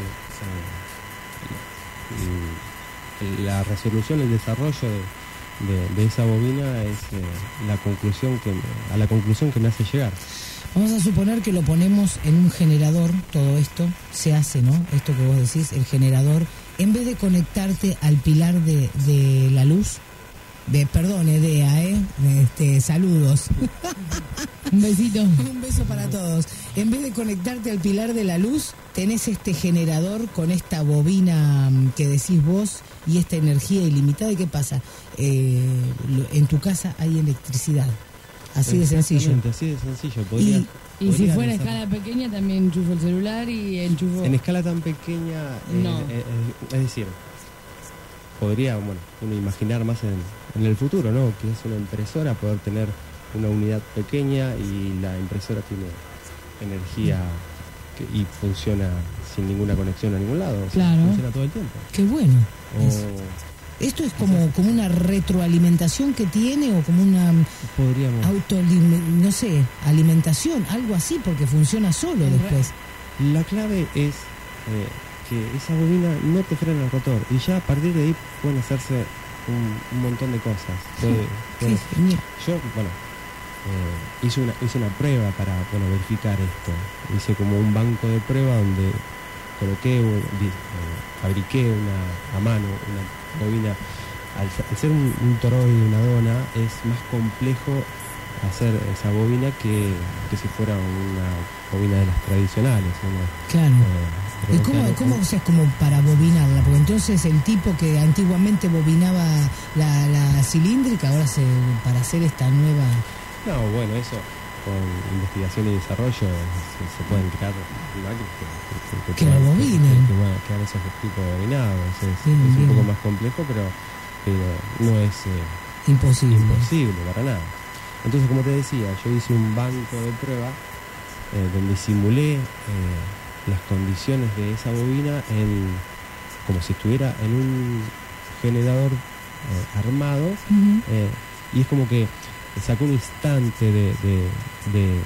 eh, la resolución, el desarrollo de, de- de esa bobina es eh, la conclusión que me- a la conclusión que me hace llegar. Vamos a suponer que lo ponemos en un generador, todo esto se hace, ¿no? Esto que vos decís, el generador, en vez de conectarte al pilar de, de la luz, de, perdón, Edea, ¿eh? Este, saludos. [LAUGHS] Un besito. Un beso para todos. En vez de conectarte al pilar de la luz, tenés este generador con esta bobina mm, que decís vos y esta energía ilimitada. ¿Y qué pasa? Eh, en tu casa hay electricidad. Así de sencillo. Exactamente, Así de sencillo. Podría, Y si podría fuera a desar- escala pequeña, también enchufo el celular y enchufo. En escala tan pequeña, eh, No. eh, eh, es decir, podría, bueno, uno imaginar más en, en el futuro, ¿no? Que es una impresora, poder tener una unidad pequeña y la impresora tiene energía que- y funciona sin ninguna conexión a ningún lado. o sea, Claro. funciona todo el tiempo. Qué bueno. O Esto es como, como una retroalimentación que tiene o como una podríamos... auto, no sé, alimentación, algo así, porque funciona solo después. La clave es eh, que esa bobina no te frena el rotor y ya a partir de ahí pueden hacerse un, un montón de cosas. Puede- puede- genial. yo, bueno, eh, hice, una, hice una prueba para bueno, verificar esto. Hice como un banco de prueba donde coloqué, un- eh, fabriqué una, a mano una bobina. Al, al ser un, un toroide y una dona es más complejo hacer esa bobina que, que si fuera una bobina de las tradicionales. ¿no? Claro. Eh, ¿Y cómo, cómo o sea, es como para bobinarla? Porque entonces el tipo que antiguamente bobinaba la, la cilíndrica, ahora se, para hacer esta nueva... No, bueno, eso con investigación y desarrollo se, se pueden crear máquinas que, que, Que la puedan- bobinen. que- que esos tipos bobinados. Es, Bien, es un bien. poco más complejo, pero, pero no es eh, Imposible. imposible para nada. Entonces, como te decía, yo hice un banco de prueba eh, donde simulé eh, las condiciones de esa bobina en, como si estuviera en un generador armado y es como que sacó un instante de, de- de-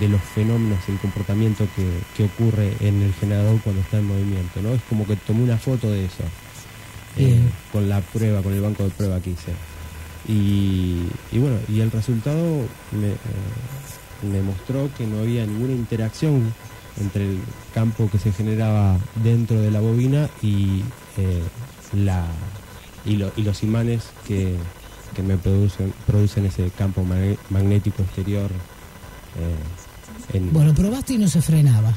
de los fenómenos, el comportamiento que, que ocurre en el generador cuando está en movimiento, ¿no? Es como que tomé una foto de eso, eh, con la prueba, con el banco de prueba que hice. Y, y bueno, y el resultado me, eh, me mostró que no había ninguna interacción entre el campo que se generaba dentro de la bobina y eh, la y, lo- y los imanes que, que me producen producen ese campo magnético exterior eh, en- Bueno, probaste y no se frenaba.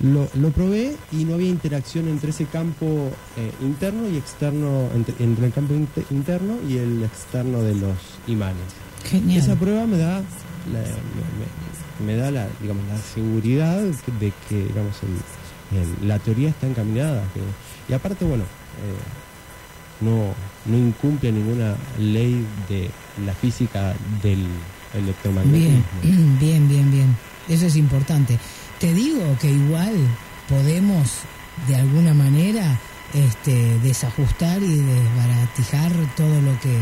lo, lo probé y no había interacción entre ese campo eh, interno y externo, entre, entre el campo inter- interno y el externo de los imanes. Genial. Esa prueba me da la, me, me- me da la, digamos, la seguridad de que digamos, el- el- la teoría está encaminada. que- y aparte, bueno, eh, no, no incumple ninguna ley de la física del electromagnetismo. Bien, [CLEARS THROAT] bien, bien, bien. Eso es importante. Te digo que igual podemos de alguna manera este, desajustar y desbaratijar todo lo que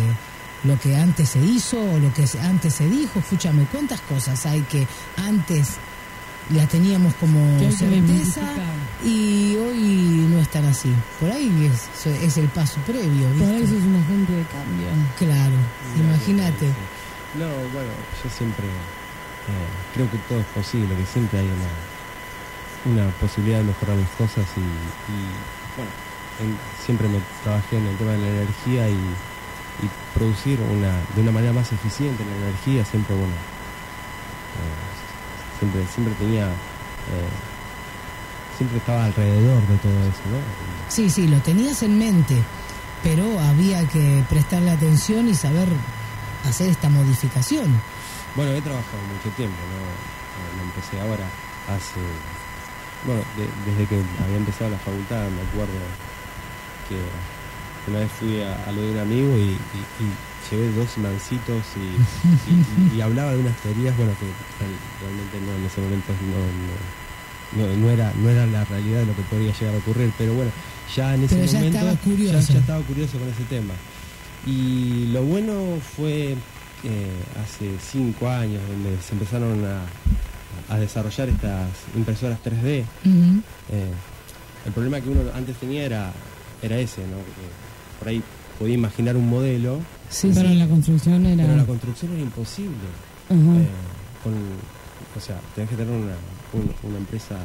lo que antes se hizo o lo que antes se dijo. Escúchame, ¿cuántas cosas hay que antes la teníamos como certeza y hoy no están así? Por ahí es, es el paso previo. Por ¿viste? eso es un agente de cambio. Claro, imagínate. No, bueno, yo siempre eh, creo que todo es posible, que siempre hay una, una posibilidad de mejorar las cosas y, y, bueno, en- siempre me trabajé en el tema de la energía y, y producir una, de una manera más eficiente la energía, siempre, bueno, eh, siempre, siempre tenía, eh, siempre estaba alrededor de todo eso, ¿no? Sí, sí, lo tenías en mente, pero había que prestarle atención y saber hacer esta modificación. Bueno, he trabajado mucho tiempo, no, no- no empecé ahora, hace, bueno, de- desde que había empezado la facultad me acuerdo que una vez fui a, a lo de un amigo y, y- y llevé dos mancitos y, y- [LAUGHS] y- y hablaba de unas teorías, bueno, que real- realmente no, en ese momento no, no- era, no era la realidad de lo que podría llegar a ocurrir, pero bueno, ya en ese Pero ya momento curioso. ya- ya estaba curioso con ese tema. Y lo bueno fue eh, hace cinco años donde se empezaron a, a desarrollar estas impresoras 3D. Ujú. Eh, el problema que uno antes tenía era, era ese, ¿no? Que por ahí podía imaginar un modelo, Sí, Pero sí. la construcción era. pero la construcción era imposible. Eh, con, o sea, tenés que tener una, un- una empresa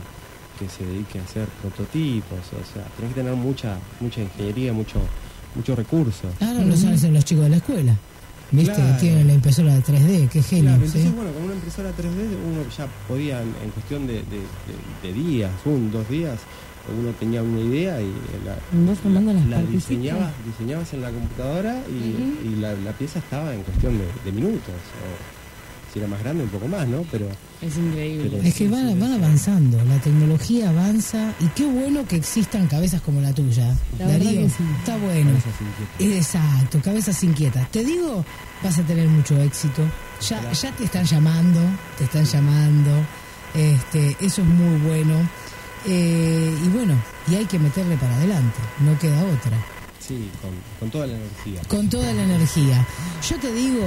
que se dedique a hacer prototipos, o sea, tenés que tener mucha mucha ingeniería, mucho muchos recursos. Ahora lo saben hacer los chicos de la escuela. ¿Viste? Claro. Tienen la impresora de 3D, qué genio. Claro, ¿sí? entonces, bueno, con una impresora 3D uno ya podía, en, en cuestión de, de- de- de días, un, dos días, uno tenía una idea y la, la diseñabas, diseñabas en la computadora y, la, la pieza estaba en cuestión de, de minutos. O si era más grande, un poco más, ¿no? Pero Es increíble. Pero- Es que van, van avanzando, la tecnología avanza y qué bueno que existan cabezas como la tuya. La Darío, sí. está bueno. cabezas. Exacto, cabezas inquietas. Te digo, vas a tener mucho éxito. Ya, ya te están llamando, te están llamando. Este, eso es muy bueno. Eh, y bueno, y hay que meterle para adelante, no queda otra. Sí, con, con toda la energía. Con toda la energía. Yo te digo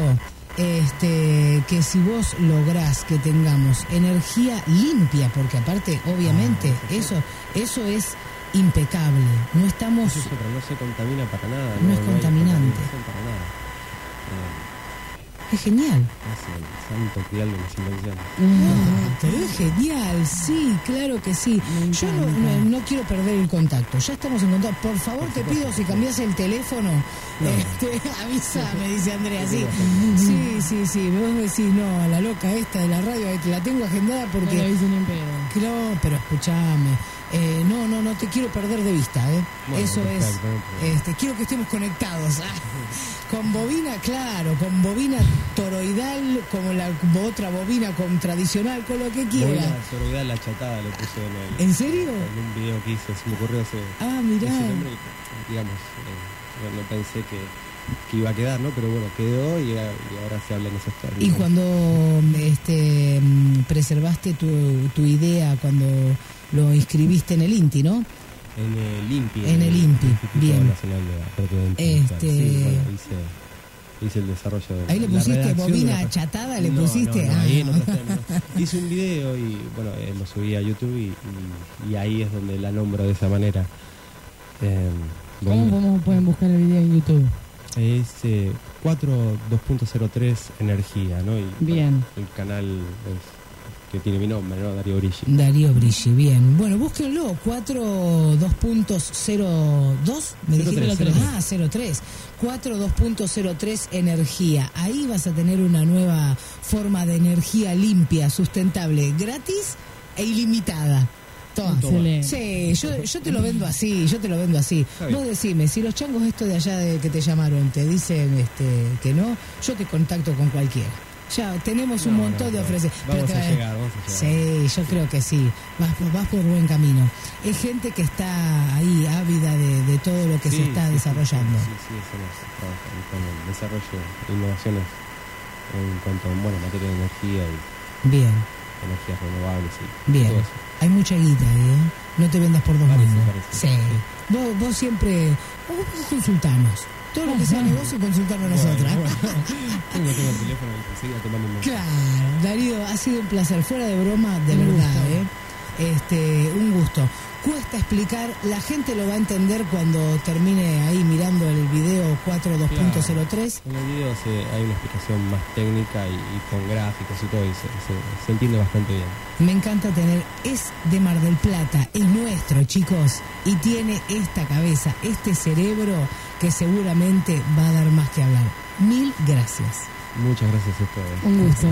este, que si vos lográs que tengamos energía limpia, porque aparte, obviamente, eso, eso es impecable. No estamos. Eso es otra, no se contamina para nada. No es hay contaminante. Para nada. Eh, Es genial. es el santo crial de invenciones. Pero es genial, sí, claro que sí. Me Yo no, encanta. no- no quiero perder el contacto. Ya estamos en contacto. Por favor, te pido si cambias el teléfono, este, [LAUGHS] avísame, dice Andrea. Sí, sí, sí, sí. Vos decís, no, la loca esta de la radio, la tengo agendada porque. ni. No, pero escúchame. Eh, no, no, no te quiero perder de vista, ¿eh? Bueno, Eso es. perfecto. Este, quiero que estemos conectados. ah. [LAUGHS] Con bobina, claro, con bobina toroidal, como la otra bobina con tradicional, con lo que quiera. Bobina toroidal la chatada le puse en el. ¿En serio? En un video que hice, se me ocurrió ese. Ah, mirá. ese nombre, digamos, eh, no, no pensé que, que iba a quedar, ¿no? Pero bueno, quedó y, a- y ahora se habla en esos términos. Y cuando este, mm, preservaste tu, tu idea, cuando lo inscribiste en el INTI, ¿no? En el INPI. En el INPI, bien. Nacional de Apertura Dental. Este- Sí, bueno, hice, hice el desarrollo de Ahí le la pusiste bobina la- achatada, le No, pusiste. No, no, ahí Ah. términos. Hice un video y bueno, eh, lo subí a YouTube y, y- y ahí es donde la nombro de esa manera. Eh, ¿Cómo podemos, pueden buscar el video en YouTube? Es eh, 4.2.03 Energía, ¿no? Y, Bien. bueno, el canal es- que tiene mi nombre, ¿no? Darío Brigi. Darío Brigi, bien. Bueno, búsquenlo, 42.02, me 03, dijeron. 03. Ah, 03. 42.03 energía. Ahí vas a tener una nueva forma de energía limpia, sustentable, gratis e ilimitada. Toma. Sí, yo, yo te lo vendo así, yo te lo vendo así. Vos decime, si los changos estos de allá de, que te llamaron te dicen este, que no, yo te contacto con cualquiera. Ya tenemos un montón no, de ofrecer. Vamos Pero a llegar, vamos a llegar. Sí, yo creo que sí. Vas, por- vas por buen camino. Es gente que está ahí ávida de, de todo lo que Sí, se está sí, desarrollando. Sí, sí, estamos trabajando con el desarrollo de innovaciones en cuanto a bueno, materia de energía y Bien, energías renovables y bien. todo eso. Hay mucha guita ahí, ¿eh? No te vendas por dos Parece, parece. Sí. Vos, vos siempre. Vos, vos consultanos. Todo lo que sea negocio, consultarnos nosotras. Bueno, bueno. [LAUGHS] Tengo, tengo el teléfono y enseguida te mando un mensaje. Claro, Darío, ha sido un placer. Fuera de broma, de Un verdad, gusto. ¿eh? Este, un gusto. Cuesta explicar, la gente lo va a entender cuando termine ahí mirando el video 42.03. En el video se- hay una explicación más técnica y, y con gráficos y todo, y se, se- se entiende bastante bien. Me encanta tener, es de Mar del Plata, es nuestro, chicos, y tiene esta cabeza, este cerebro que seguramente va a dar más que hablar. Mil gracias. Muchas gracias a ustedes. Un gusto.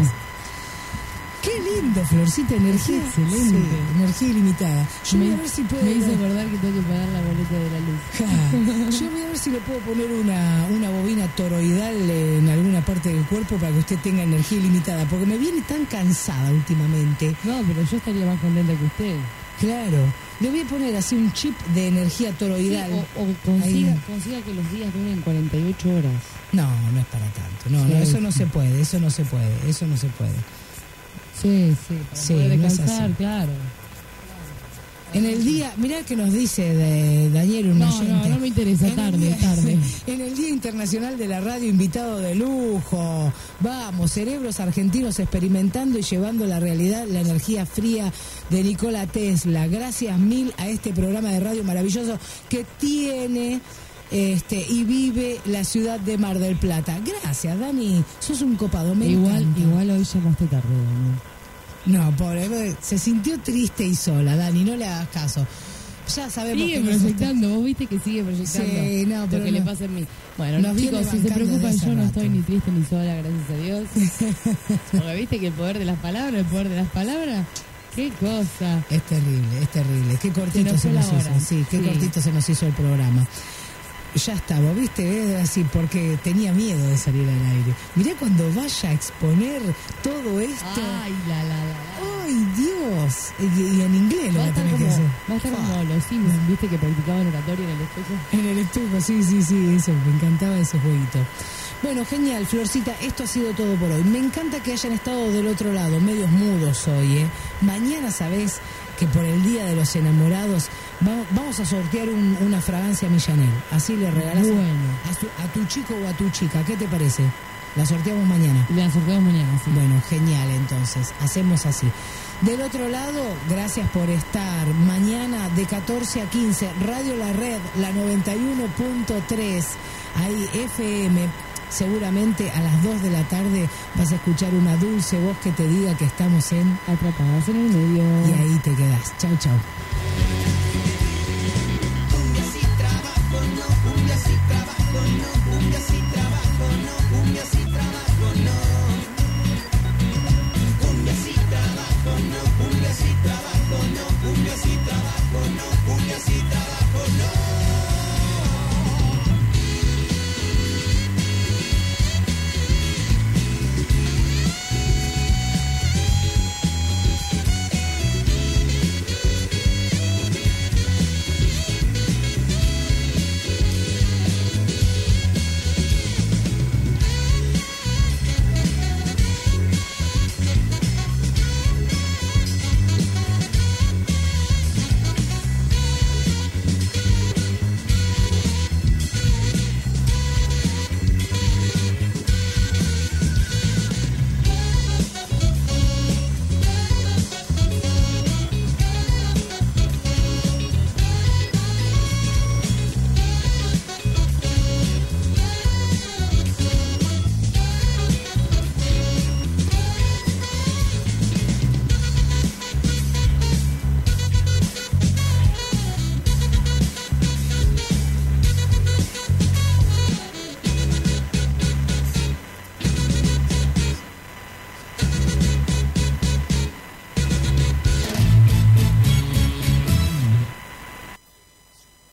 Qué lindo, Florcita, energía. Excelente. Sí, energía ilimitada. Yo me, voy a ver si puedo. me hizo acordar que tengo que pagar la boleta de la luz. Ja, Yo voy a ver si le puedo poner una, una bobina toroidal en alguna parte del cuerpo para que usted tenga energía ilimitada, porque me viene tan cansada últimamente. No, pero yo estaría más contenta que usted. Claro, le voy a poner así un chip de energía toroidal. Sí, o, o consiga, consiga que los días duren 48 horas. No, no es para tanto. No, Sí, no, eso no se puede, eso no se puede, eso no se puede. Sí, sí, para Sí, poder descansar, claro. En el día, mirá que nos dice de Daniel un No, oyente. no, no me interesa, En tarde, día- tarde. [LAUGHS] En el Día Internacional de la Radio, invitado de lujo. Vamos, cerebros argentinos experimentando y llevando la realidad la energía fría de Nikola Tesla. Gracias mil a este programa de radio maravilloso que tiene este y vive la ciudad de Mar del Plata. Gracias, Dani. Sos un copado. Me Igual, encanta. igual hoy llamaste tarde, Dani. No, pobre, se sintió triste y sola, Dani, no le hagas caso. Ya sabemos Sigue que proyectando, vos viste que sigue proyectando Sí, no, pero lo que le no. pasa en mí. Bueno, Nos chicos, si se preocupan, yo no estoy ni triste ni sola, gracias a Dios. [LAUGHS] Porque viste que el poder de las palabras, el poder de las palabras, qué cosa. Es terrible, es terrible. Qué cortito nos se nos, hizo. Sí, qué Sí. cortito se nos hizo el programa. Ya estaba, ¿viste? Así, porque tenía miedo de salir al aire. Mirá cuando vaya a exponer todo esto. Ay, la, la, la. ¡Ay, Dios! Y, y en inglés lo Va a tener que hacer. va a estar como los Sims, viste que practicaban oratoria en el espejo. En el estuco, sí, sí, sí, eso, me encantaba ese jueguito. Bueno, genial, Florcita, esto ha sido todo por hoy. Me encanta que hayan estado del otro lado, medios mudos hoy, ¿eh? Mañana sabés que por el Día de los Enamorados va- vamos a sortear un- una fragancia Millanel. Así le regalás a- Bueno. a, tu, a tu chico o a tu chica. ¿Qué te parece? La sorteamos mañana. La sorteamos mañana, sí. Bueno, genial entonces, hacemos así. Del otro lado, gracias por estar. Mañana de 14 a 15, Radio La Red, la 91.3, ahí FM. Seguramente a las 2 de la tarde vas a escuchar una dulce voz que te diga que estamos en... Atrapadas en el medio. Y ahí te quedas. Chau, chau.